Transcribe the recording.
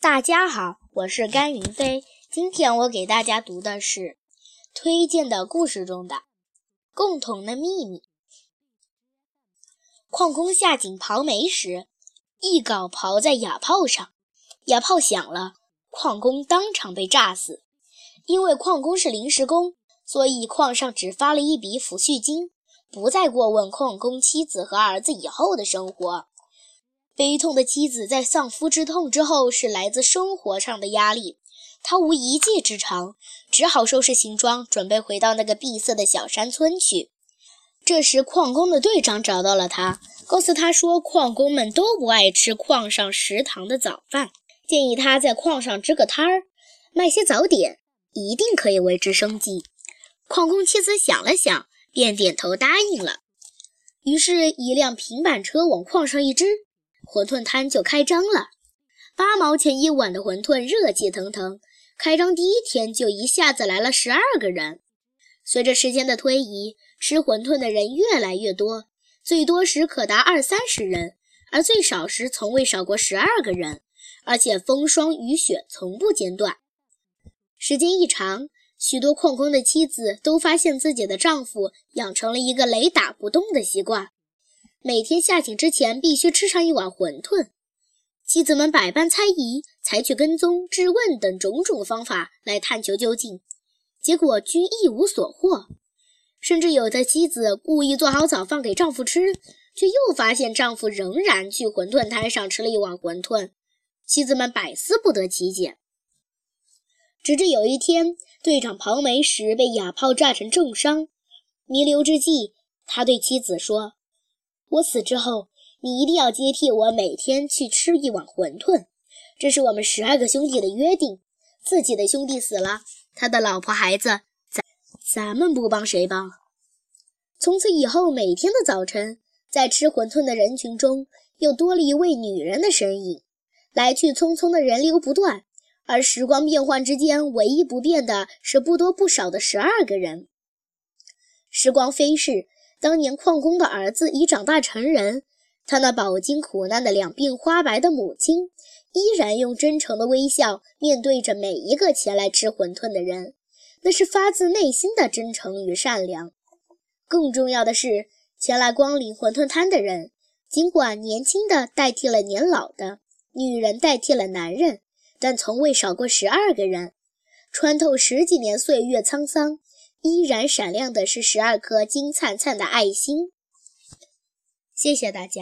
大家好，我是甘云飞。今天我给大家读的是推荐的故事中的《共同的秘密》。矿工下井刨煤时，一镐刨在哑炮上，哑炮响了，矿工当场被炸死。因为矿工是临时工，所以矿上只发了一笔抚恤金，不再过问矿工妻子和儿子以后的生活。悲痛的妻子在丧夫之痛之后，是来自生活上的压力。她无一技之长，只好收拾行装，准备回到那个闭塞的小山村去。这时，矿工的队长找到了他，告诉他说，矿工们都不爱吃矿上食堂的早饭，建议他在矿上支个摊儿，卖些早点，一定可以维持生计。矿工妻子想了想，便点头答应了。于是，一辆平板车往矿上一支。馄饨摊就开张了，八毛钱一碗的馄饨热气腾腾。开张第一天就一下子来了十二个人。随着时间的推移，吃馄饨的人越来越多，最多时可达二三十人，而最少时从未少过十二个人。而且风霜雨雪从不间断。时间一长，许多矿工的妻子都发现自己的丈夫养成了一个雷打不动的习惯。每天下井之前必须吃上一碗馄饨，妻子们百般猜疑，采取跟踪、质问等种种方法来探求究竟，结果均一无所获。甚至有的妻子故意做好早饭给丈夫吃，却又发现丈夫仍然去馄饨摊上吃了一碗馄饨，妻子们百思不得其解。直至有一天，队长庞梅时被哑炮炸成重伤，弥留之际，他对妻子说。我死之后，你一定要接替我，每天去吃一碗馄饨。这是我们十二个兄弟的约定。自己的兄弟死了，他的老婆孩子，咱咱们不帮谁帮？从此以后，每天的早晨，在吃馄饨的人群中，又多了一位女人的身影。来去匆匆的人流不断，而时光变幻之间，唯一不变的是不多不少的十二个人。时光飞逝。当年矿工的儿子已长大成人，他那饱经苦难的两鬓花白的母亲，依然用真诚的微笑面对着每一个前来吃馄饨的人，那是发自内心的真诚与善良。更重要的是，前来光临馄饨摊的人，尽管年轻的代替了年老的，女人代替了男人，但从未少过十二个人，穿透十几年岁月沧桑。依然闪亮的是十二颗金灿灿的爱心。谢谢大家。